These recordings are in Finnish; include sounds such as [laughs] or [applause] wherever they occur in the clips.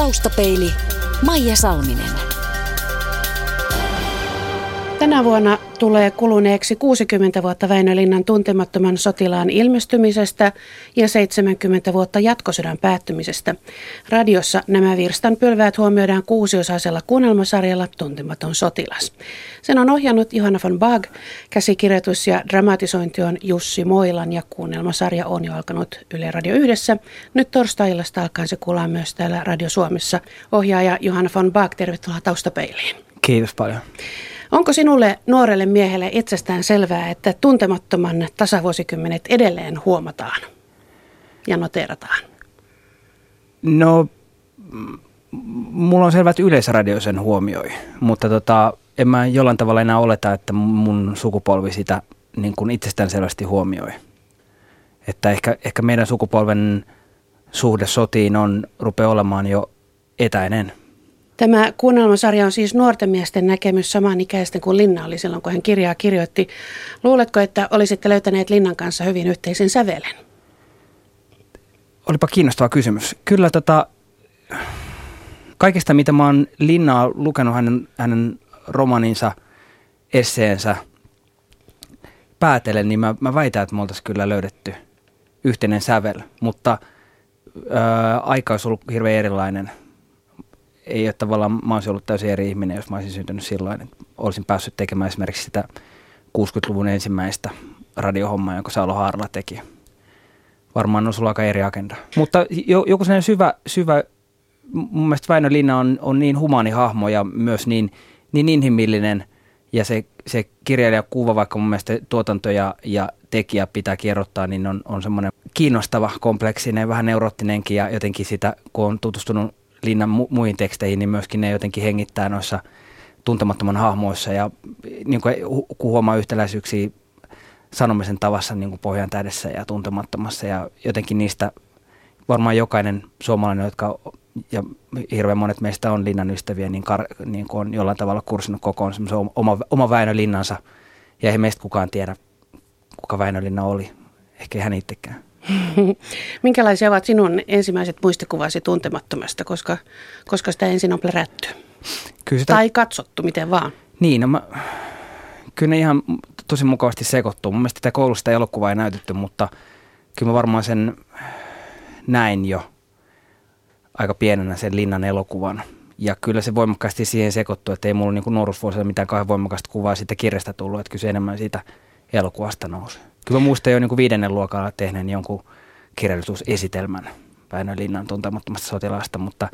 Taustapeili Maija Salminen. Tänä vuonna tulee kuluneeksi 60 vuotta Väinölinnan tuntemattoman sotilaan ilmestymisestä ja 70 vuotta jatkosodan päättymisestä. Radiossa nämä virstan pylväät huomioidaan kuusiosaisella kuunnelmasarjalla Tuntematon sotilas. Sen on ohjannut Johanna von Bag, käsikirjoitus ja dramatisointi on Jussi Moilan ja kuunnelmasarja on jo alkanut Yle Radio Yhdessä. Nyt torstai-illasta alkaen se kuullaan myös täällä Radio Suomessa. Ohjaaja Johanna von Bag, tervetuloa taustapeiliin. Kiitos paljon. Onko sinulle nuorelle miehelle itsestään selvää, että tuntemattoman tasavuosikymmenet edelleen huomataan ja noterataan? No, mulla on selvä, että yleisradio sen huomioi, mutta tota, en mä jollain tavalla enää oleta, että mun sukupolvi sitä niin kuin itsestään selvästi huomioi. Että ehkä, ehkä meidän sukupolven suhde sotiin on, rupeaa olemaan jo etäinen – Tämä kuunnelmasarja on siis nuorten miesten näkemys samanikäisten kuin Linna oli silloin, kun hän kirjaa kirjoitti. Luuletko, että olisitte löytäneet Linnan kanssa hyvin yhteisen sävelen? Olipa kiinnostava kysymys. Kyllä tota, kaikesta mitä mä oon Linnaa lukenut hänen, hänen romaninsa, esseensä päätellen, niin mä, mä väitän, että me oltaisiin kyllä löydetty yhteinen sävel, mutta ää, aika olisi ollut hirveän erilainen – ei ole tavallaan, mä olisin ollut täysin eri ihminen, jos mä olisin syntynyt silloin, että olisin päässyt tekemään esimerkiksi sitä 60-luvun ensimmäistä radiohommaa, jonka Saulo Haarala teki. Varmaan on sulla aika eri agenda. Mutta joku sellainen syvä, syvä mun mielestä Väinö Linna on, on niin humaani hahmo ja myös niin, niin inhimillinen ja se, se kirjailijakuva, vaikka mun mielestä tuotanto ja, ja tekijä pitää kierrottaa, niin on, on semmoinen kiinnostava, kompleksinen, vähän neuroottinenkin ja jotenkin sitä, kun on tutustunut Linnan mu- muihin teksteihin, niin myöskin ne jotenkin hengittää noissa tuntemattoman hahmoissa ja niin kuin, kun huomaa yhtäläisyyksiä sanomisen tavassa niin kuin pohjan täydessä ja tuntemattomassa ja jotenkin niistä varmaan jokainen suomalainen, jotka ja hirveän monet meistä on linnan ystäviä, niin, kar, niin kuin on jollain tavalla kurssinut kokoon semmoisen oma, oma Väinö Linnansa. Ja ei meistä kukaan tiedä, kuka Väinö Linna oli. Ehkä hän itsekään. [laughs] Minkälaisia ovat sinun ensimmäiset muistikuvasi tuntemattomasta, koska, koska sitä ensin on plärätty? Kyllä sitä... Tai katsottu, miten vaan. Niin, no mä, kyllä ne ihan tosi mukavasti sekoittuu. Mun mielestä tätä koulusta elokuvaa ei näytetty, mutta kyllä mä varmaan sen näin jo aika pienenä sen linnan elokuvan. Ja kyllä se voimakkaasti siihen sekoittuu, että ei mulla niin nuoruusvuosilla mitään kauhean voimakasta kuvaa siitä kirjasta tullut, että kyllä se enemmän siitä elokuvasta nousi. Kyllä mä muistan jo niin kuin viidennen luokalla tehneen jonkun kirjallisuusesitelmän Päinö Linnan tuntemattomasta sotilaasta, mutta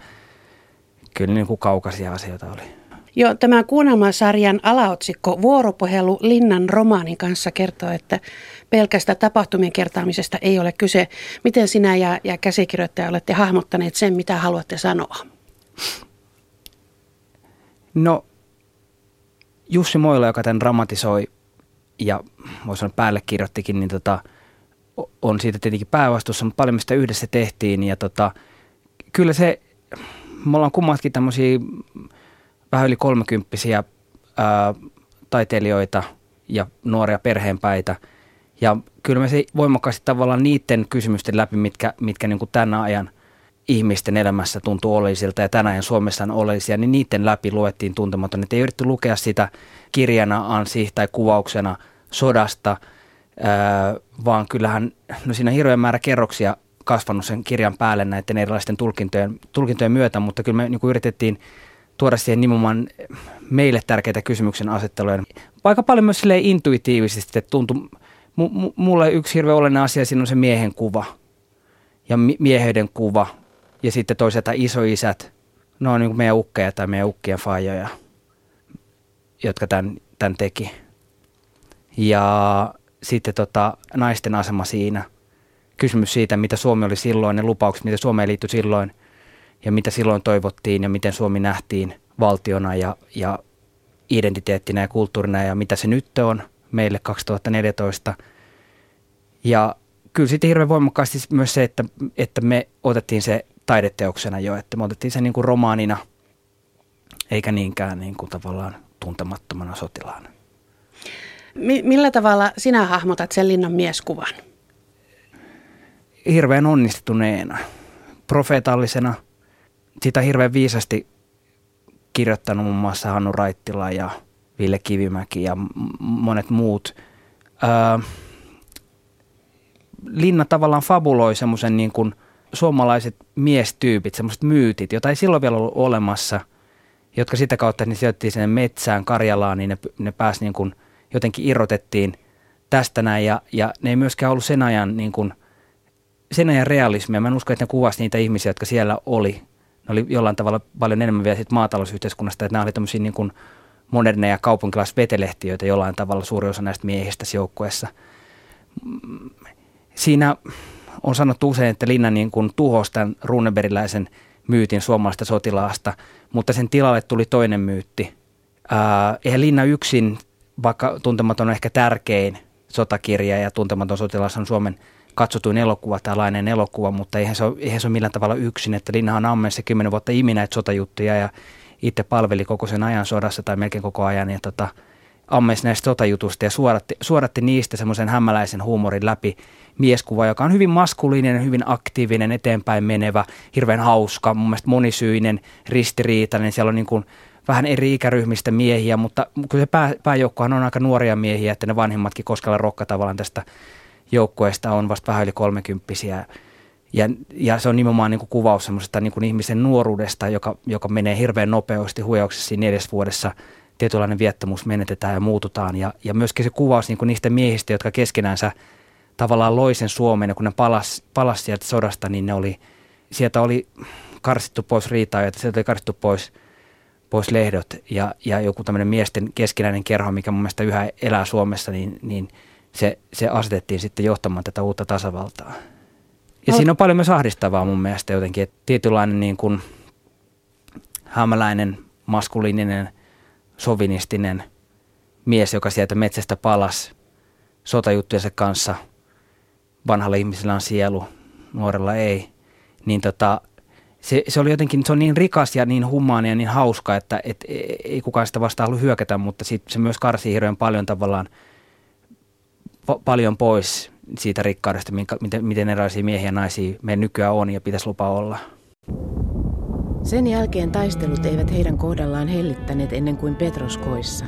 kyllä niin kuin kaukaisia asioita oli. Joo, tämä kuunnelmasarjan alaotsikko Vuoropuhelu Linnan romaanin kanssa kertoo, että pelkästä tapahtumien kertaamisesta ei ole kyse. Miten sinä ja, ja käsikirjoittaja olette hahmottaneet sen, mitä haluatte sanoa? No, Jussi Moila, joka tämän dramatisoi, ja voisi sanoa päälle kirjoittikin, niin tota, on siitä tietenkin päävastuussa, mutta paljon mistä yhdessä tehtiin. Ja tota, kyllä se, me ollaan kummatkin tämmöisiä vähän yli kolmekymppisiä ää, taiteilijoita ja nuoria perheenpäitä. Ja kyllä me se voimakkaasti tavallaan niiden kysymysten läpi, mitkä, mitkä niin kuin tämän ajan ihmisten elämässä tuntuu oleellisilta ja tänään Suomessa on oleellisia, niin niiden läpi luettiin tuntematon. Että ei yritetty lukea sitä kirjana ansi tai kuvauksena sodasta, vaan kyllähän no siinä on hirveän määrä kerroksia kasvanut sen kirjan päälle näiden erilaisten tulkintojen, tulkintojen myötä, mutta kyllä me niin kuin yritettiin tuoda siihen nimenomaan meille tärkeitä kysymyksen asetteluja. Aika paljon myös intuitiivisesti, että tuntui, mulle yksi hirveän olennainen asia siinä on se miehen kuva ja mieheyden kuva ja sitten toisaalta isoisät, ne on niin kuin meidän ukkeja tai meidän ukkien faajoja, jotka tämän, tämän teki. Ja sitten tota, naisten asema siinä. Kysymys siitä, mitä Suomi oli silloin, ne lupaukset, mitä Suomeen liittyi silloin ja mitä silloin toivottiin ja miten Suomi nähtiin valtiona ja, ja identiteettinä ja kulttuurina ja mitä se nyt on meille 2014. Ja kyllä sitten hirveän voimakkaasti myös se, että, että me otettiin se taideteoksena jo, että me otettiin se niin kuin romaanina, eikä niinkään niin kuin tavallaan tuntemattomana sotilaana. Millä tavalla sinä hahmotat sen linnan mieskuvan? Hirveän onnistuneena, profeetallisena, sitä hirveän viisasti kirjoittanut muun muassa Hannu Raittila ja Ville Kivimäki ja monet muut. Öö, Linna tavallaan fabuloi semmoisen niin kuin suomalaiset miestyypit, semmoiset myytit, joita ei silloin vielä ollut olemassa, jotka sitä kautta, ne sijoittiin sinne metsään, Karjalaan, niin ne, ne pääsi niin kuin, jotenkin irrotettiin tästä näin. Ja, ja ne ei myöskään ollut sen ajan, niin kuin, sen ajan realismia. Mä en usko, että ne kuvasi niitä ihmisiä, jotka siellä oli. Ne oli jollain tavalla paljon enemmän vielä sit maatalousyhteiskunnasta, että nämä oli tämmöisiä niin kuin moderneja kaupunkilaisvetelehtiöitä jollain tavalla suuri osa näistä miehistä joukkueessa siinä on sanottu usein, että Linna niin kuin tuhosi tämän runeberiläisen myytin suomalaista sotilaasta, mutta sen tilalle tuli toinen myytti. Ää, eihän Linna yksin, vaikka Tuntematon on ehkä tärkein sotakirja ja Tuntematon sotilas on Suomen katsotuin elokuva, tällainen elokuva, mutta eihän se ole, eihän se ole millään tavalla yksin, että Linnahan ammessa kymmenen vuotta imi näitä sotajuttuja ja itse palveli koko sen ajan sodassa tai melkein koko ajan ja tota, ammesi näistä sotajutusta ja suoratti, suoratti niistä semmoisen hämäläisen huumorin läpi mieskuva, joka on hyvin maskuliininen, hyvin aktiivinen, eteenpäin menevä, hirveän hauska, mun mielestä monisyinen, ristiriitainen. Siellä on niin kuin vähän eri ikäryhmistä miehiä, mutta kyllä se pää, pääjoukkohan on aika nuoria miehiä, että ne vanhimmatkin Koskella Rokka tavallaan tästä joukkueesta on vasta vähän yli kolmekymppisiä. Ja, ja se on nimenomaan niin kuin kuvaus semmoisesta niin ihmisen nuoruudesta, joka, joka menee hirveän nopeasti huijauksessa siinä neljäs vuodessa – tietynlainen viettämys menetetään ja muututaan. Ja, ja myöskin se kuvaus niin kuin niistä miehistä, jotka keskenänsä tavallaan loi sen Suomen, ja kun ne palas, palas sieltä sodasta, niin ne oli, sieltä oli karsittu pois riitaa, ja sieltä oli karsittu pois, pois lehdot ja, ja joku tämmöinen miesten keskinäinen kerho, mikä mun mielestä yhä elää Suomessa, niin, niin se, se asetettiin sitten johtamaan tätä uutta tasavaltaa. Ja no. siinä on paljon myös ahdistavaa mun mielestä jotenkin, että tietynlainen niin kuin hämäläinen, maskuliininen sovinistinen mies, joka sieltä metsästä palas sotajuttujensa kanssa. Vanhalla ihmisellä on sielu, nuorella ei. Niin tota, se, se, oli jotenkin, se on niin rikas ja niin humaani ja niin hauska, että et, ei kukaan sitä vastaan halua hyökätä, mutta sit se myös karsii hirveän paljon tavallaan pa- paljon pois siitä rikkaudesta, minkä, miten, miten erilaisia miehiä ja naisia meidän nykyään on ja pitäisi lupa olla. Sen jälkeen taistelut eivät heidän kohdallaan hellittäneet ennen kuin Petroskoissa.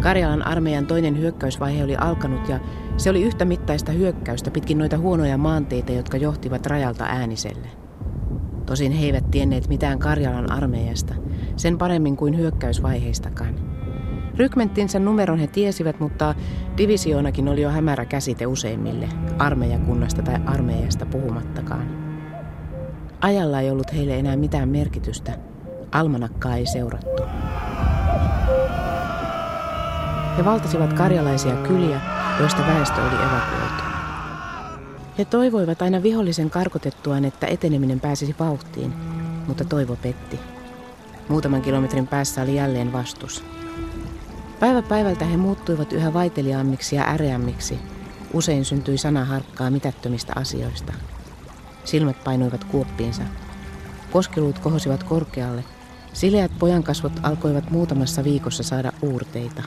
Karjalan armeijan toinen hyökkäysvaihe oli alkanut ja se oli yhtä mittaista hyökkäystä pitkin noita huonoja maanteita, jotka johtivat rajalta ääniselle. Tosin he eivät tienneet mitään Karjalan armeijasta, sen paremmin kuin hyökkäysvaiheistakaan. Rykmenttinsä numeron he tiesivät, mutta divisioonakin oli jo hämärä käsite useimmille, armeijakunnasta tai armeijasta puhumattakaan. Ajalla ei ollut heille enää mitään merkitystä. Almanakkaa ei seurattu. He valtasivat karjalaisia kyliä, joista väestö oli evakuoitu. He toivoivat aina vihollisen karkotettuaan, että eteneminen pääsisi vauhtiin, mutta toivo petti. Muutaman kilometrin päässä oli jälleen vastus. Päivä päivältä he muuttuivat yhä vaiteliaammiksi ja äreämmiksi. Usein syntyi sanaharkkaa mitättömistä asioista – Silmät painuivat kuoppiinsa. Koskiluut kohosivat korkealle. Sileät pojankasvot alkoivat muutamassa viikossa saada uurteita.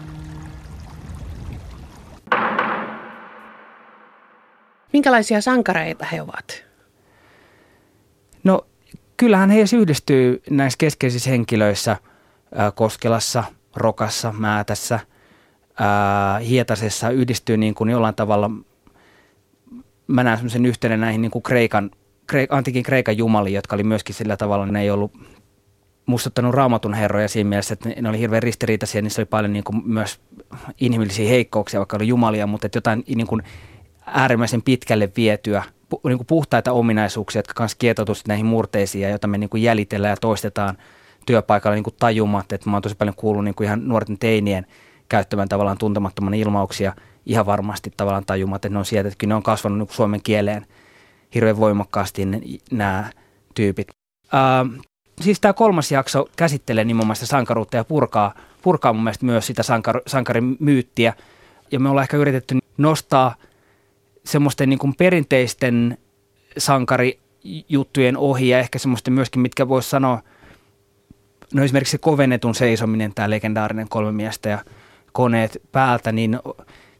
Minkälaisia sankareita he ovat? No kyllähän he yhdistyy näissä keskeisissä henkilöissä Koskelassa, Rokassa, Määtässä, ää, Hietasessa yhdistyy niin kuin jollain tavalla, mä näen semmoisen yhteyden näihin niin kuin Kreikan antikin Kreikan jumali, jotka oli myöskin sillä tavalla, ne ei ollut mustuttanut raamatun herroja siinä mielessä, että ne oli hirveän ristiriitaisia, niissä oli paljon niin kuin myös inhimillisiä heikkouksia, vaikka oli jumalia, mutta että jotain niin kuin äärimmäisen pitkälle vietyä, niin kuin puhtaita ominaisuuksia, jotka kanssa kietoutuisivat näihin murteisiin ja joita me niin kuin jäljitellään ja toistetaan työpaikalla niin kuin tajumat, että mä oon tosi paljon kuullut niin kuin ihan nuorten teinien käyttämään tavallaan tuntemattoman ilmauksia ihan varmasti tavallaan tajumat, että ne on sieltä, että ne on kasvanut niin kuin suomen kieleen – hirveän voimakkaasti nämä tyypit. Uh, siis tämä kolmas jakso käsittelee nimenomaan sankaruutta ja purkaa, purkaa mun mielestä myös sitä sankar, sankarin myyttiä. Ja me ollaan ehkä yritetty nostaa semmoisten niin kuin perinteisten sankarijuttujen ohi ja ehkä semmoisten myöskin, mitkä voisi sanoa, no esimerkiksi se kovennetun seisominen, tämä legendaarinen kolme miestä ja koneet päältä, niin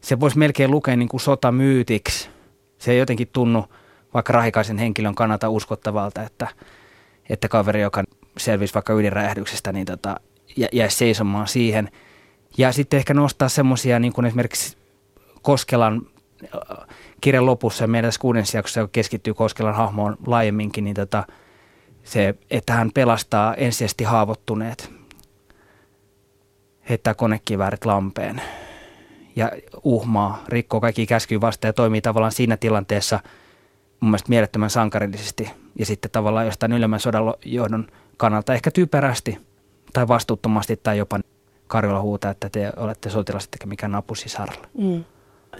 se voisi melkein lukea niin kuin sotamyytiksi. Se ei jotenkin tunnu vaikka rahikaisen henkilön kannalta uskottavalta, että, että kaveri, joka selvisi vaikka ydinräjähdyksestä, niin tota, jä, jäisi seisomaan siihen. Ja sitten ehkä nostaa semmoisia, niin kuin esimerkiksi Koskelan äh, kirjan lopussa meidän tässä kuudennessa jaksossa, joka keskittyy Koskelan hahmoon laajemminkin, niin tota, se, että hän pelastaa ensisijaisesti haavoittuneet, heittää konekiväärit lampeen ja uhmaa, rikkoo kaikki käskyy vastaan ja toimii tavallaan siinä tilanteessa mun mielestä mielettömän sankarillisesti ja sitten tavallaan jostain ylemmän sodan johdon kannalta ehkä typerästi tai vastuuttomasti tai jopa Karjola huutaa, että te olette sotilas, ettekä mikään napusisaralla. Mm.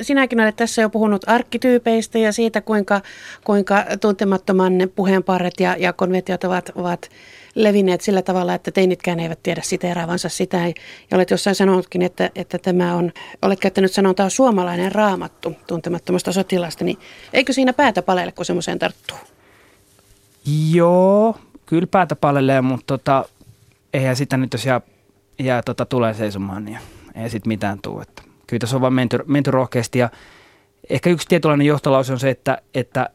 Sinäkin olet tässä jo puhunut arkkityypeistä ja siitä, kuinka, kuinka tuntemattoman puheenparret ja, ja konventiot ovat, ovat levinneet sillä tavalla, että teinitkään eivät tiedä siteeraavansa sitä. Ja olet jossain sanonutkin, että, että tämä on, olet käyttänyt sanontaa suomalainen raamattu tuntemattomasta sotilasta, niin eikö siinä päätä palelle, kun semmoiseen tarttuu? Joo, kyllä päätä palelee, mutta tota, eihän sitä nyt jos jää, jää tota, tulee seisomaan, niin ei sitten mitään tule. Että kyllä tässä on vaan menty, menty rohkeasti ja ehkä yksi tietynlainen johtolause on se, että, että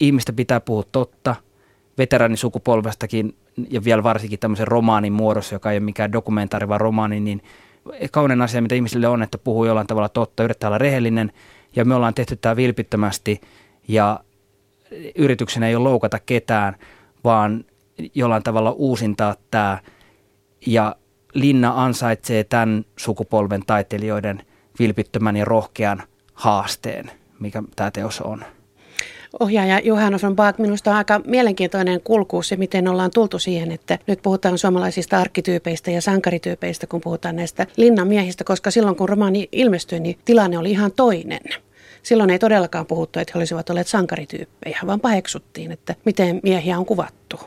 ihmistä pitää puhua totta. Veteranisukupolvestakin ja vielä varsinkin tämmöisen romaanin muodossa, joka ei ole mikään dokumentaari, vaan romaani, niin kaunen asia, mitä ihmisille on, että puhuu jollain tavalla totta, yrittää olla rehellinen ja me ollaan tehty tämä vilpittömästi ja yrityksenä ei ole loukata ketään, vaan jollain tavalla uusintaa tämä ja Linna ansaitsee tämän sukupolven taiteilijoiden vilpittömän ja rohkean haasteen, mikä tämä teos on. Ohjaaja Johannes von Baak, minusta on aika mielenkiintoinen kulku se, miten ollaan tultu siihen, että nyt puhutaan suomalaisista arkkityypeistä ja sankarityypeistä, kun puhutaan näistä linnamiehistä, koska silloin kun romaani ilmestyi, niin tilanne oli ihan toinen. Silloin ei todellakaan puhuttu, että he olisivat olleet sankarityyppejä, vaan paheksuttiin, että miten miehiä on kuvattu.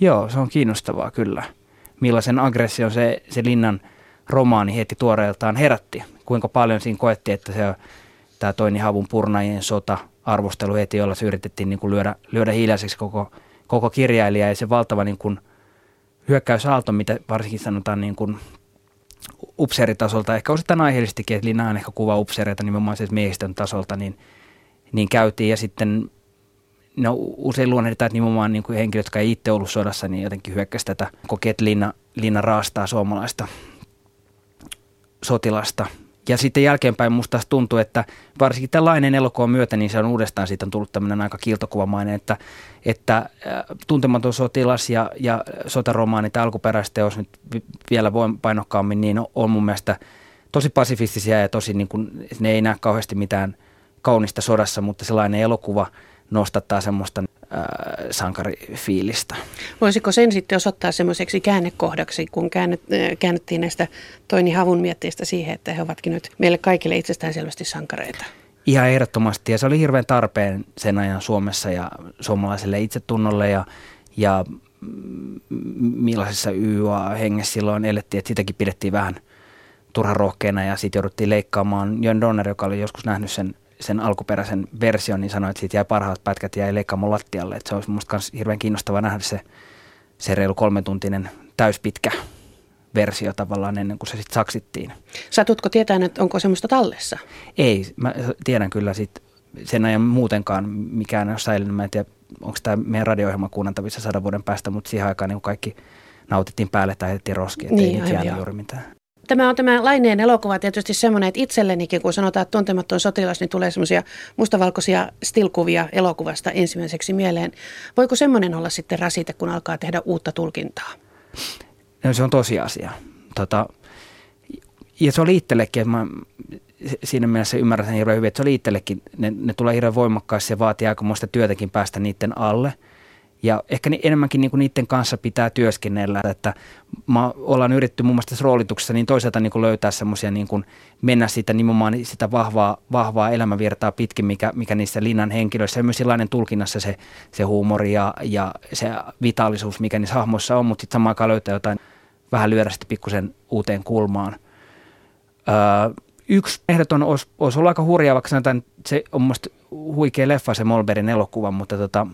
Joo, se on kiinnostavaa kyllä. Millaisen aggression se, se Linnan romaani heti tuoreeltaan herätti. Kuinka paljon siinä koettiin, että se tämä Toini Havun purnajien sota arvostelu heti, jolla se yritettiin niin kuin lyödä, lyödä hiljaiseksi koko, koko kirjailija ja se valtava niin kuin hyökkäysaalto, mitä varsinkin sanotaan niin kuin upseeritasolta, ehkä osittain aiheellisestikin, että Linna on ehkä kuva upseereita nimenomaan siis miehistön tasolta, niin, niin käytiin ja sitten no, usein luonnehditaan, että nimenomaan niin kuin henkilöt, jotka ei itse ollut sodassa, niin jotenkin hyökkäsi tätä, koki, että Linna, Linna raastaa suomalaista sotilasta. Ja sitten jälkeenpäin musta tuntuu, että varsinkin tällainen elokuvan myötä, niin se on uudestaan siitä on tullut tämmöinen aika kiiltokuvamainen, että, että äh, tuntematon sotilas ja, ja sotaromaani tai alkuperäisteos nyt vielä voin painokkaammin, niin on, mun mielestä tosi pasifistisia ja tosi niin kuin, ne ei näe kauheasti mitään kaunista sodassa, mutta sellainen elokuva – nostattaa semmoista sankarifiilistä. Voisiko sen sitten osoittaa semmoiseksi käännekohdaksi, kun käännet, äh, käännettiin näistä Toini Havun mietteistä siihen, että he ovatkin nyt meille kaikille itsestään selvästi sankareita? Ihan ehdottomasti ja se oli hirveän tarpeen sen ajan Suomessa ja suomalaiselle itsetunnolle ja, ja millaisessa YA-hengessä silloin elettiin, että sitäkin pidettiin vähän turhan rohkeana ja sitten jouduttiin leikkaamaan Jön Donner, joka oli joskus nähnyt sen sen alkuperäisen version, niin sanoi, että siitä jäi parhaat pätkät ja ei mun lattialle. Että se olisi musta myös hirveän kiinnostava nähdä se, se reilu kolmetuntinen täyspitkä versio tavallaan ennen kuin se sitten saksittiin. Satutko tietää, että onko semmoista tallessa? Ei, mä tiedän kyllä sit sen ajan muutenkaan mikään on säilynyt. Mä en tiedä, onko tämä meidän radio-ohjelma kuunnantavissa sadan vuoden päästä, mutta siihen aikaan niin kaikki nautittiin päälle tai heitettiin roskiin, että niin, ei nyt juuri mitään. Tämä on tämä Laineen elokuva tietysti semmoinen, että itsellenikin, kun sanotaan, että tuntematon sotilas, niin tulee semmoisia mustavalkoisia stilkuvia elokuvasta ensimmäiseksi mieleen. Voiko semmoinen olla sitten rasite, kun alkaa tehdä uutta tulkintaa? No, se on tosiasia. Tota, ja se oli itsellekin, mä siinä mielessä ymmärrän sen hirveän hyvin, että se oli itsellekin, ne, ne tulee hirveän voimakkaasti, se vaatii aikamoista työtäkin päästä niiden alle – ja ehkä enemmänkin niin kuin niiden kanssa pitää työskennellä, että mä ollaan yritetty muun muassa tässä roolituksessa niin toisaalta niin kuin löytää semmoisia niin kuin mennä sitä nimenomaan sitä vahvaa, vahvaa elämänvirtaa pitkin, mikä, mikä niissä linnan henkilöissä on myös sellainen tulkinnassa se, se huumori ja, ja se vitaalisuus, mikä niissä hahmoissa on, mutta sitten samaan aikaan löytää jotain vähän lyödä sitten pikkusen uuteen kulmaan. Öö, yksi ehdoton olisi, olisi ollut aika hurjaa, vaikka sanotaan, että se on mun huikea leffa se Molberin elokuva, mutta tota,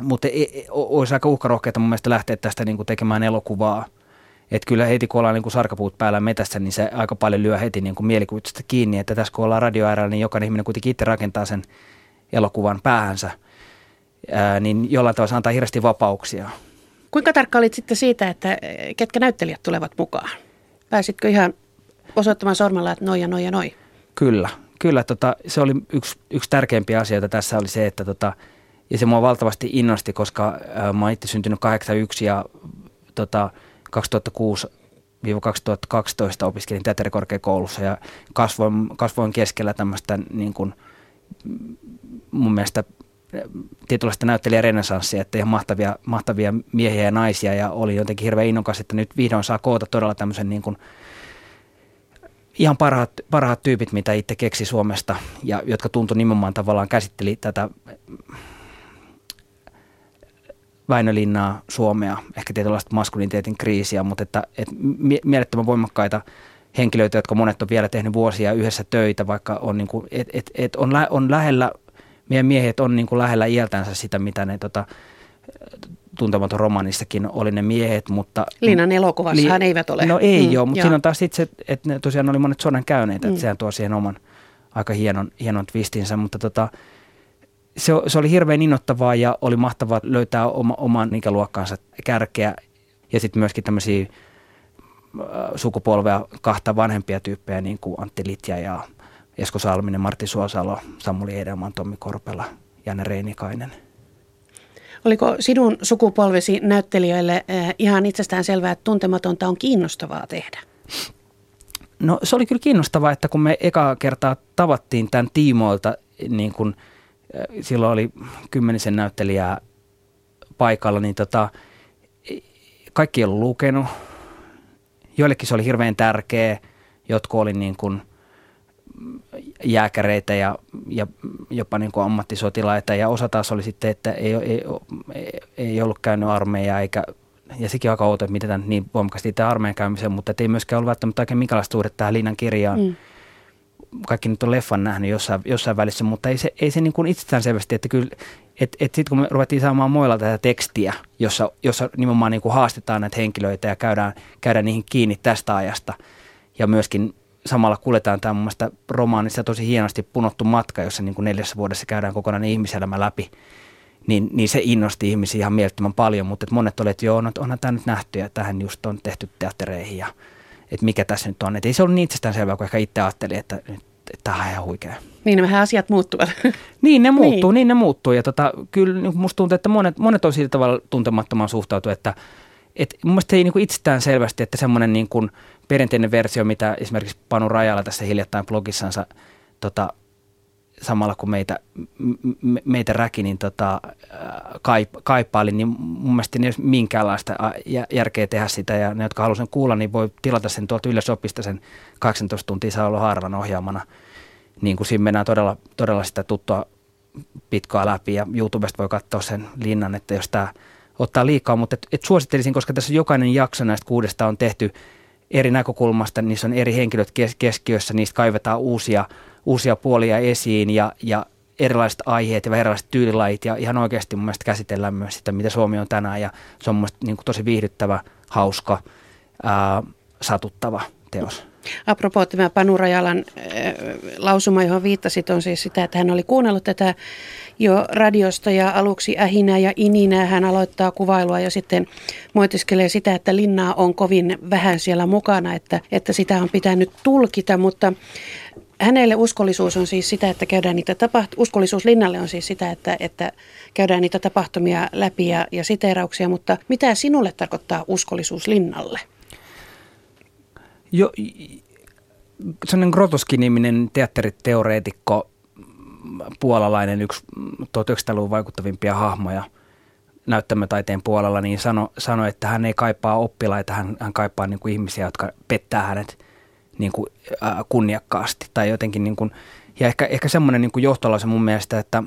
mutta e, e, olisi aika uhkarohkeata mun mielestä lähteä tästä niin kuin tekemään elokuvaa. Että kyllä heti kun ollaan niin kuin sarkapuut päällä metässä, niin se aika paljon lyö heti niin kuin mielikuvitusta kiinni. Että tässä kun ollaan radioäärällä, niin jokainen ihminen kuitenkin itse rakentaa sen elokuvan päähänsä. ää, niin jollain tavalla se antaa hirveästi vapauksia. Kuinka tarkka olit sitten siitä, että ketkä näyttelijät tulevat mukaan? Pääsitkö ihan osoittamaan sormella, että noi ja noi ja noi? Kyllä, kyllä tota, se oli yksi, yksi tärkeimpiä asioita tässä oli se, että tota, ja se mua valtavasti innosti, koska ää, mä oon itse syntynyt 81 ja tota, 2006 2012 opiskelin teatterikorkeakoulussa ja kasvoin, kasvoin keskellä tämmöistä niin kuin, mun mielestä tietynlaista näyttelijärenesanssia, että ihan mahtavia, mahtavia miehiä ja naisia ja oli jotenkin hirveän innokas, että nyt vihdoin saa koota todella tämmöisen niin kuin, ihan parhaat, parhaat tyypit, mitä itse keksi Suomesta ja jotka tuntui nimenomaan tavallaan käsitteli tätä Väinölinnaa, Suomea, ehkä tietynlaista maskuliniteetin kriisiä, mutta että, että mielettömän voimakkaita henkilöitä, jotka monet on vielä tehnyt vuosia yhdessä töitä, vaikka on, niin kuin, et, et, et on, lä, on lähellä, meidän miehet on niin kuin lähellä iältänsä sitä, mitä ne tota, tuntematon romanissakin oli ne miehet, mutta... Linnan elokuvassahan li, eivät ole. No ei mm, ole, mutta joo. siinä on taas sitten se, että ne tosiaan oli monet sodan käyneet, että mm. sehän tuo siihen oman aika hienon, hienon twistinsä, mutta tota, se, se oli hirveän innoittavaa ja oli mahtavaa löytää oma, oman ikäluokkaansa kärkeä ja sitten myöskin tämmöisiä äh, sukupolvea kahta vanhempia tyyppejä, niin kuin Antti Litja ja Esko Salminen, Martti Suosalo, Samuli Edelman, Tommi Korpela, Janne Reinikainen. Oliko sinun sukupolvesi näyttelijöille äh, ihan itsestään selvää, että tuntematonta on kiinnostavaa tehdä? No se oli kyllä kiinnostavaa, että kun me eka kertaa tavattiin tämän tiimoilta, niin kuin – silloin oli kymmenisen näyttelijää paikalla, niin tota, kaikki ei ollut lukenut. Joillekin se oli hirveän tärkeä, jotkut oli niin kuin jääkäreitä ja, ja jopa niin kuin ammattisotilaita ja osa taas oli sitten, että ei, ei, ei, ollut käynyt armeijaa eikä ja sekin on aika outo, että miten niin voimakkaasti tämä armeijan käymiseen, mutta ei myöskään ollut välttämättä oikein minkälaista suhdetta tähän Liinan kirjaan. Mm kaikki nyt on leffan nähnyt jossain, jossain välissä, mutta ei se, ei se niin kuin itsestäänselvästi, että kyllä, että et sitten kun me ruvettiin saamaan moilla tätä tekstiä, jossa, jossa nimenomaan niin kuin haastetaan näitä henkilöitä ja käydään, käydään niihin kiinni tästä ajasta ja myöskin samalla kuljetaan tämä mun mielestä romaanissa tosi hienosti punottu matka, jossa niin kuin neljässä vuodessa käydään kokonainen ihmiselämä läpi, niin, niin se innosti ihmisiä ihan mielettömän paljon, mutta monet olivat, että joo, no, onhan tämä nyt nähty ja tähän just on tehty teattereihin ja että mikä tässä nyt on. Että ei se ollut niin itsestäänselvää, kun ehkä itse ajattelin, että, tämä on ihan huikea. Niin, vähän asiat muuttuvat. [laughs] niin, ne muuttuu, niin, niin ne muuttuu. Ja tota, kyllä niin musta tuntuu, että monet, monet on sillä tavalla tuntemattoman suhtautu, että et mun mielestä ei niin kuin itsestään selvästi, että semmoinen niin kuin perinteinen versio, mitä esimerkiksi Panu Rajala tässä hiljattain blogissansa tota, samalla kun meitä, me, meitä räki, niin tota, kaip, kaipaili, niin mun mielestä ei ole minkäänlaista järkeä tehdä sitä. Ja ne, jotka haluaa sen kuulla, niin voi tilata sen tuolta Ylösopista sen 18 tuntia Saulo Haaralan ohjaamana. Niin kuin siinä mennään todella, todella sitä tuttua pitkoa läpi ja YouTubesta voi katsoa sen linnan, että jos tämä ottaa liikaa, mutta et, et suosittelisin, koska tässä jokainen jakso näistä kuudesta on tehty eri näkökulmasta, niissä on eri henkilöt kes- keskiössä, niistä kaivetaan uusia – uusia puolia esiin ja, ja erilaiset aiheet ja erilaiset tyylilajit ja ihan oikeasti mun mielestä käsitellään myös sitä, mitä Suomi on tänään ja se on mun mielestä niin kuin tosi viihdyttävä, hauska, ää, satuttava teos. Apropos tämä Panu Rajalan äh, lausuma, johon viittasit, on siis sitä, että hän oli kuunnellut tätä jo radiosta ja aluksi ähinää ja ininää. Hän aloittaa kuvailua ja sitten moitiskelee sitä, että linnaa on kovin vähän siellä mukana, että, että sitä on pitänyt tulkita, mutta hänelle uskollisuus on siis sitä, että käydään niitä tapaht- uskollisuus linnalle on siis sitä, että, että käydään niitä tapahtumia läpi ja, ja siteerauksia, mutta mitä sinulle tarkoittaa uskollisuus linnalle? Jo, sellainen Grotoski-niminen teatteriteoreetikko, puolalainen, yksi 1900-luvun vaikuttavimpia hahmoja näyttämötaiteen puolella, niin sanoi, sano, että hän ei kaipaa oppilaita, hän, hän kaipaa niin kuin ihmisiä, jotka pettää hänet – niin kuin, äh, kunniakkaasti tai jotenkin niin kuin, ja ehkä, ehkä semmoinen niin kuin johtolause mun mielestä, että,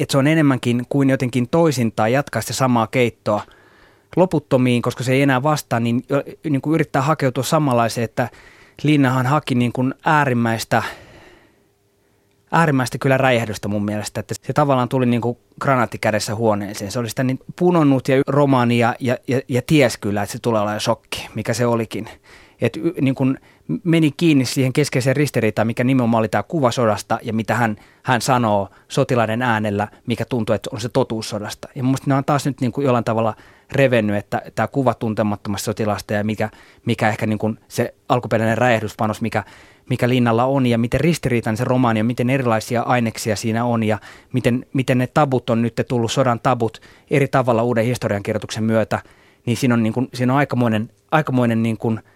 että se on enemmänkin kuin jotenkin toisin tai jatkaa sitä samaa keittoa loputtomiin, koska se ei enää vastaa, niin, niin kuin yrittää hakeutua samanlaiseen, että Linnahan haki niin kuin äärimmäistä, äärimmäistä kyllä räjähdystä mun mielestä, että se tavallaan tuli niin kuin granaatti kädessä huoneeseen. Se oli sitä niin punonnut ja romaania ja, ja, ja ties kyllä, että se tulee olemaan shokki, mikä se olikin. että niin kun meni kiinni siihen keskeiseen ristiriitaan, mikä nimenomaan oli tämä kuva sodasta ja mitä hän, hän sanoo sotilaiden äänellä, mikä tuntuu, että on se totuus sodasta. Ja minusta ne on taas nyt niin kuin jollain tavalla revennyt, että tämä kuva tuntemattomasta sotilasta ja mikä, mikä ehkä niin kuin se alkuperäinen räjähdyspanos, mikä, mikä linnalla on ja miten ristiriitainen se romaani on, miten erilaisia aineksia siinä on ja miten, miten ne tabut on nyt tullut, sodan tabut eri tavalla uuden historiankirjoituksen myötä, niin siinä on, niin kuin, siinä on aikamoinen, aikamoinen niin kuin –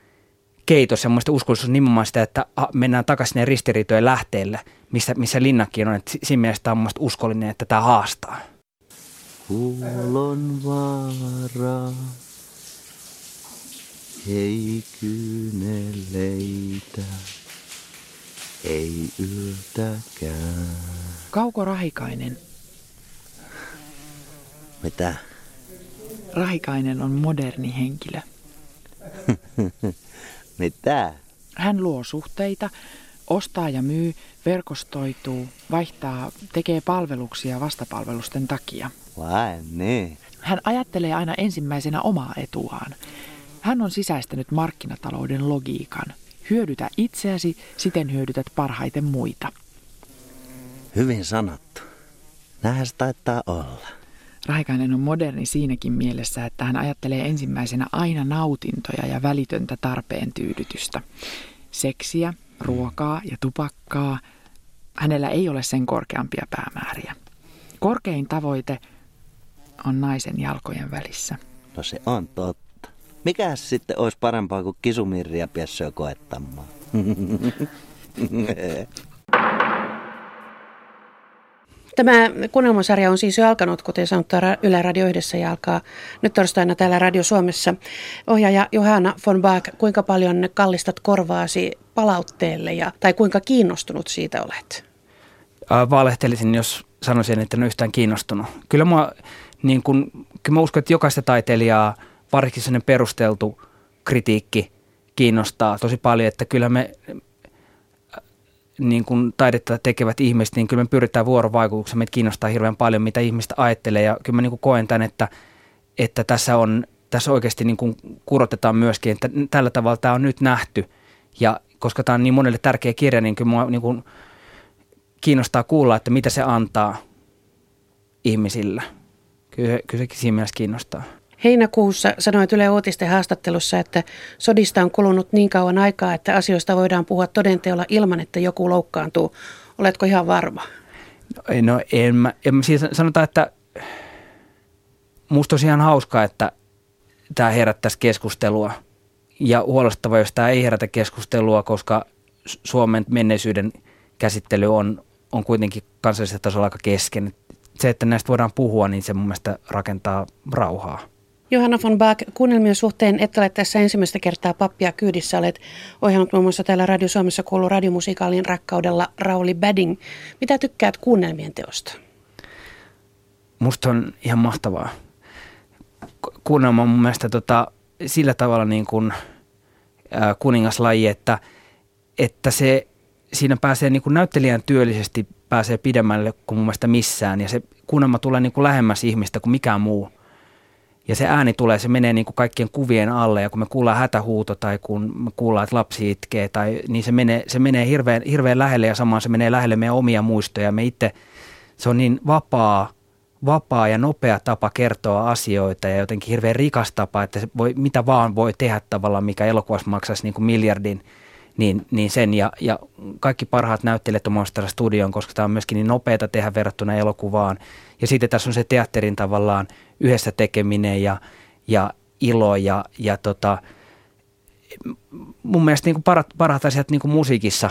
keitos ja muista uskollisuus nimenomaan sitä, että mennään takaisin ne ristiriitojen lähteelle, missä, missä linnakin on. Että siinä mielessä tämä on mun uskollinen, että tämä haastaa. Kuulon vaara, ei kyyneleitä, ei yltäkään. Kauko Rahikainen. Mitä? Rahikainen on moderni henkilö. [laughs] Mitä? Hän luo suhteita, ostaa ja myy, verkostoituu, vaihtaa, tekee palveluksia vastapalvelusten takia. Vai niin? Hän ajattelee aina ensimmäisenä omaa etuaan. Hän on sisäistänyt markkinatalouden logiikan. Hyödytä itseäsi, siten hyödytät parhaiten muita. Hyvin sanottu. Näinhän se taitaa olla. Rahikainen on moderni siinäkin mielessä, että hän ajattelee ensimmäisenä aina nautintoja ja välitöntä tarpeen tyydytystä. Seksiä, ruokaa ja tupakkaa. Hänellä ei ole sen korkeampia päämääriä. Korkein tavoite on naisen jalkojen välissä. No se on totta. Mikä sitten olisi parempaa kuin kisumirriä piässöä koettamaan? [laughs] [laughs] Tämä kuunnelmasarja on siis jo alkanut, kuten sanottu, Yle Radio yhdessä ja alkaa nyt torstaina täällä Radio Suomessa. Ohjaaja Johanna von Baak, kuinka paljon kallistat korvaasi palautteelle ja, tai kuinka kiinnostunut siitä olet? Valehtelisin, jos sanoisin, että en ole yhtään kiinnostunut. Kyllä mä, niin kun, kyllä mä uskon, että jokaista taiteilijaa, varsinkin perusteltu kritiikki kiinnostaa tosi paljon, että kyllä me niin kuin taidetta tekevät ihmiset, niin kyllä me pyritään vuorovaikutukseen. Meitä kiinnostaa hirveän paljon, mitä ihmistä ajattelee ja kyllä mä niin kuin koen tämän, että, että tässä, on, tässä oikeasti niin kuin kurotetaan myöskin, että tällä tavalla tämä on nyt nähty ja koska tämä on niin monelle tärkeä kirja, niin kyllä mua niin kuin kiinnostaa kuulla, että mitä se antaa ihmisillä. Kyllä, kyllä sekin siinä mielessä kiinnostaa. Heinäkuussa sanoit Yle Uutisten haastattelussa, että sodista on kulunut niin kauan aikaa, että asioista voidaan puhua todenteolla ilman, että joku loukkaantuu. Oletko ihan varma? No, no en mä, en mä siis sanotaan, että musta olisi ihan hauskaa, että tämä herättäisi keskustelua. Ja huolestuttava, jos tämä ei herätä keskustelua, koska Suomen menneisyyden käsittely on, on kuitenkin kansallisella tasolla aika kesken. Se, että näistä voidaan puhua, niin se mun mielestä rakentaa rauhaa. Johanna von Baak, kuunnelmien suhteen et ole tässä ensimmäistä kertaa pappia kyydissä. Olet ohjannut muun muassa täällä Radio Suomessa kuulu radiomusikaalin rakkaudella Rauli Badding. Mitä tykkäät kuunnelmien teosta? Musta on ihan mahtavaa. Kuunnelma on mun mielestä tota, sillä tavalla niin kuin, äh, kuningaslaji, että, että se, siinä pääsee niin kuin näyttelijän työllisesti pääsee pidemmälle kuin mun mielestä missään. Ja se kuunnelma tulee niin kuin lähemmäs ihmistä kuin mikään muu – ja se ääni tulee, se menee niin kuin kaikkien kuvien alle ja kun me kuullaan hätähuuto tai kun me kuullaan, että lapsi itkee, tai, niin se menee, se menee hirveän, hirveän lähelle ja samaan se menee lähelle meidän omia muistoja. Me itse, se on niin vapaa, vapaa ja nopea tapa kertoa asioita ja jotenkin hirveän rikas tapa, että voi, mitä vaan voi tehdä tavallaan, mikä elokuvassa maksaisi niin kuin miljardin, niin, niin sen ja, ja kaikki parhaat näyttelijät on muista studion, koska tämä on myöskin niin nopeata tehdä verrattuna elokuvaan. Ja sitten tässä on se teatterin tavallaan yhdessä tekeminen ja, ja ilo ja, ja tota, mun mielestä niin kuin parhaat, parhaat asiat niin kuin musiikissa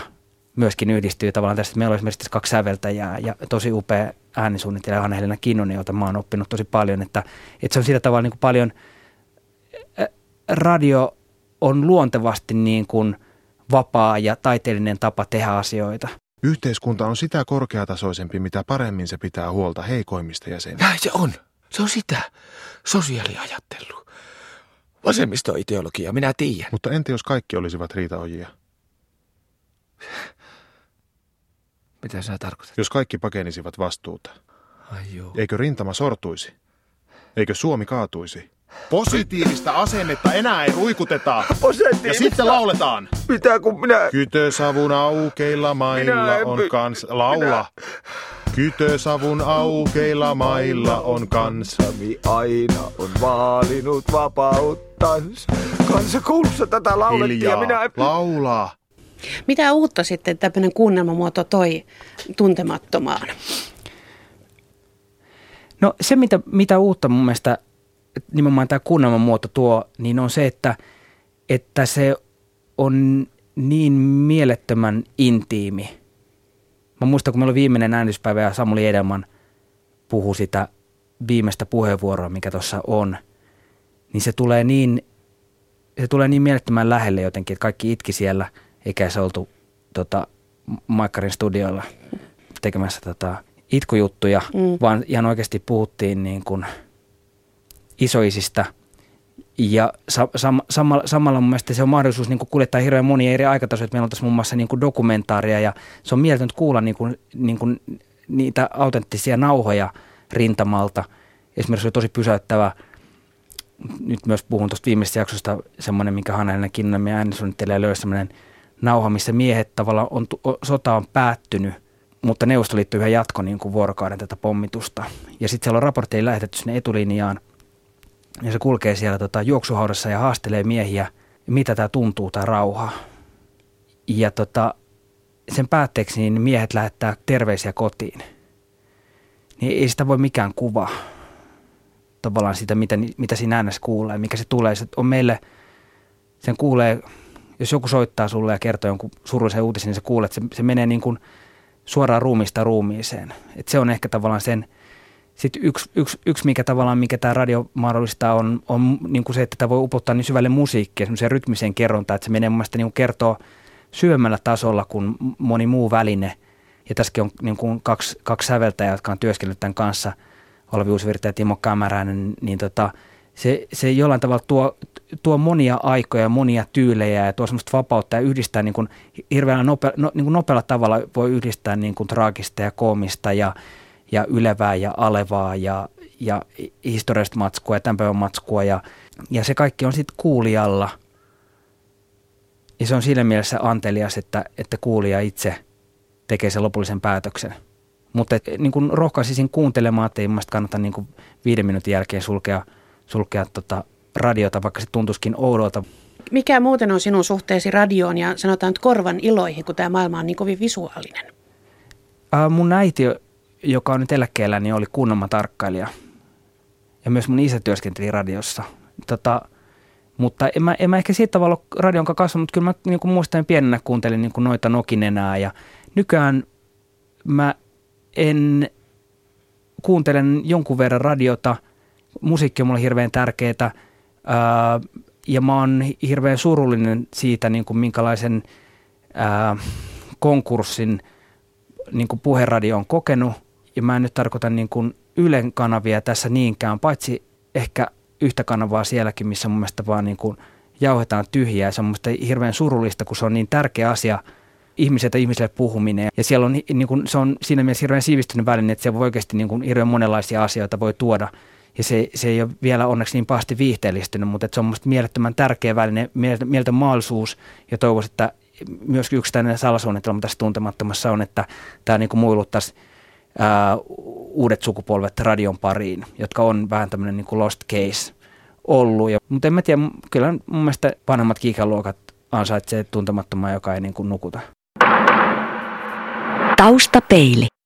myöskin yhdistyy tavallaan tästä. Meillä on esimerkiksi kaksi säveltäjää ja tosi upea äänisuunnittelija Hanna-Helena Kinnunen, jota mä oon oppinut tosi paljon. Että, että se on sillä tavalla niin kuin paljon, radio on luontevasti niin kuin vapaa ja taiteellinen tapa tehdä asioita. Yhteiskunta on sitä korkeatasoisempi, mitä paremmin se pitää huolta heikoimmista jäsenistä. Näin se on. Se on sitä. Sosiaaliajattelu. Vasemmistoideologia, minä tiedän. Mutta entä jos kaikki olisivat riitaojia? Mitä sä tarkoitat? Jos kaikki pakenisivat vastuuta. Ai joo. Eikö rintama sortuisi? Eikö Suomi kaatuisi? Positiivista asennetta enää ei ruikuteta. Positiivista. Ja sitten lauletaan. Mitä kun minä... Kytösavun aukeilla mailla Minä on kans... Laula. Kytösavun aukeilla mailla on kans... Sami aina on vaalinut vapauttansa. Kansakoulussa tätä laulettiin ja Hiljaa. minä... en- Laulaa. Mitä uutta sitten tämmöinen kuunnelmamuoto toi tuntemattomaan? No se, mitä, mitä uutta mun mielestä nimenomaan tämä kuunnelman muoto tuo, niin on se, että, että se on niin mielettömän intiimi. Mä muistan, kun meillä oli viimeinen äänityspäivä ja Samuli Edelman puhui sitä viimeistä puheenvuoroa, mikä tuossa on, niin se tulee niin, se tulee niin mielettömän lähelle jotenkin, että kaikki itki siellä, eikä se oltu tota, Maikkarin studioilla tekemässä tota, itkujuttuja, mm. vaan ihan oikeasti puhuttiin niin kuin isoisista. Ja sa- sam- samalla, samalla mun mielestä se on mahdollisuus niin kuin kuljettaa hirveän monia eri aikatasoja. Meillä on tässä muun muassa niin kuin dokumentaaria ja se on mieletöntä kuulla niin kuin, niin kuin niitä autenttisia nauhoja rintamalta. Esimerkiksi oli tosi pysäyttävä, nyt myös puhun tuosta viimeisestä jaksosta, semmoinen, minkä Hanna Kinnunen, meidän äänisuunnittelija, löysi semmoinen nauha, missä miehet tavallaan on, tu- sota on päättynyt, mutta Neuvostoliitto yhä jatko niin kuin vuorokauden tätä pommitusta. Ja sitten siellä on raportteja lähetetty sinne etulinjaan, ja se kulkee siellä tota, juoksuhaudassa ja haastelee miehiä, mitä tämä tuntuu, tämä rauha. Ja tota, sen päätteeksi niin miehet lähettää terveisiä kotiin. Niin ei sitä voi mikään kuva tavallaan sitä, mitä, mitä siinä äänessä kuulee, mikä se tulee. Se on meille, sen kuulee, jos joku soittaa sulle ja kertoo jonkun surullisen uutisen, niin se kuulee, että se, se menee niin kuin suoraan ruumista ruumiiseen. Et se on ehkä tavallaan sen, sitten yksi, yksi, yksi, mikä tavallaan, mikä tämä radio mahdollistaa, on, on niin kuin se, että tämä voi upottaa niin syvälle musiikkia, semmoiseen rytmiseen kerrontaan, että se menee mun mielestä niin kuin kertoo syömällä tasolla kuin moni muu väline. Ja tässäkin on niin kuin kaksi, kaksi säveltäjää, jotka on työskennellyt tämän kanssa, Olavi Uusivirta ja Timo Kämäräinen, niin tota, se, se jollain tavalla tuo, tuo monia aikoja, monia tyylejä ja tuo semmoista vapautta ja yhdistää niin kuin hirveän nope, no, niin kuin nopealla tavalla voi yhdistää niin kuin traagista ja koomista ja, ja ylevää ja alevaa ja, ja historiallista matskua ja tämän päivän matskua ja, ja se kaikki on sitten kuulijalla. Ja se on siinä mielessä antelias, että, että kuulija itse tekee sen lopullisen päätöksen. Mutta et, niin kuin rohkaisisin kuuntelemaan, että ei kannata niin kuin viiden minuutin jälkeen sulkea, sulkea tota radiota, vaikka se tuntuisikin oudolta. Mikä muuten on sinun suhteesi radioon ja sanotaan nyt korvan iloihin, kun tämä maailma on niin kovin visuaalinen? Ää, mun äiti, joka on nyt eläkkeellä, niin oli kuunnelma tarkkailija. Ja myös mun isä työskenteli radiossa. Tota, mutta en mä, en mä ehkä siitä tavalla radion kanssa mutta kyllä mä niin kuin muistan pienenä kuuntelin niin kuin noita Nokinenää ja nykyään mä en kuuntelen jonkun verran radiota. Musiikki on mulle hirveän tärkeää ää, ja mä oon hirveän surullinen siitä, niin kuin minkälaisen ää, konkurssin niin kuin puheradio on kokenut. Ja mä en nyt tarkoita niin kuin Ylen kanavia tässä niinkään, paitsi ehkä yhtä kanavaa sielläkin, missä mun mielestä vaan niin kuin jauhetaan tyhjää. Se on mun hirveän surullista, kun se on niin tärkeä asia – ihmiseltä ihmiselle puhuminen. Ja siellä on, niin kuin, se on siinä mielessä hirveän sivistynyt väline, että se voi oikeasti niin kuin, hirveän monenlaisia asioita voi tuoda. Ja se, se ei ole vielä onneksi niin pahasti viihteellistynyt, mutta se on minusta mielettömän tärkeä väline, mieletön mahdollisuus. Ja toivoisin, että myös yksi tämmöinen salasuunnitelma tässä tuntemattomassa on, että tämä niin kuin muiluttaisi ää, uudet sukupolvet radion pariin, jotka on vähän tämmöinen niin lost case ollut. Ja, mutta en mä tiedä, kyllä mun mielestä vanhemmat kiikaluokat ansaitsee tuntemattomaa, joka ei niin kuin nukuta. Taustapeili.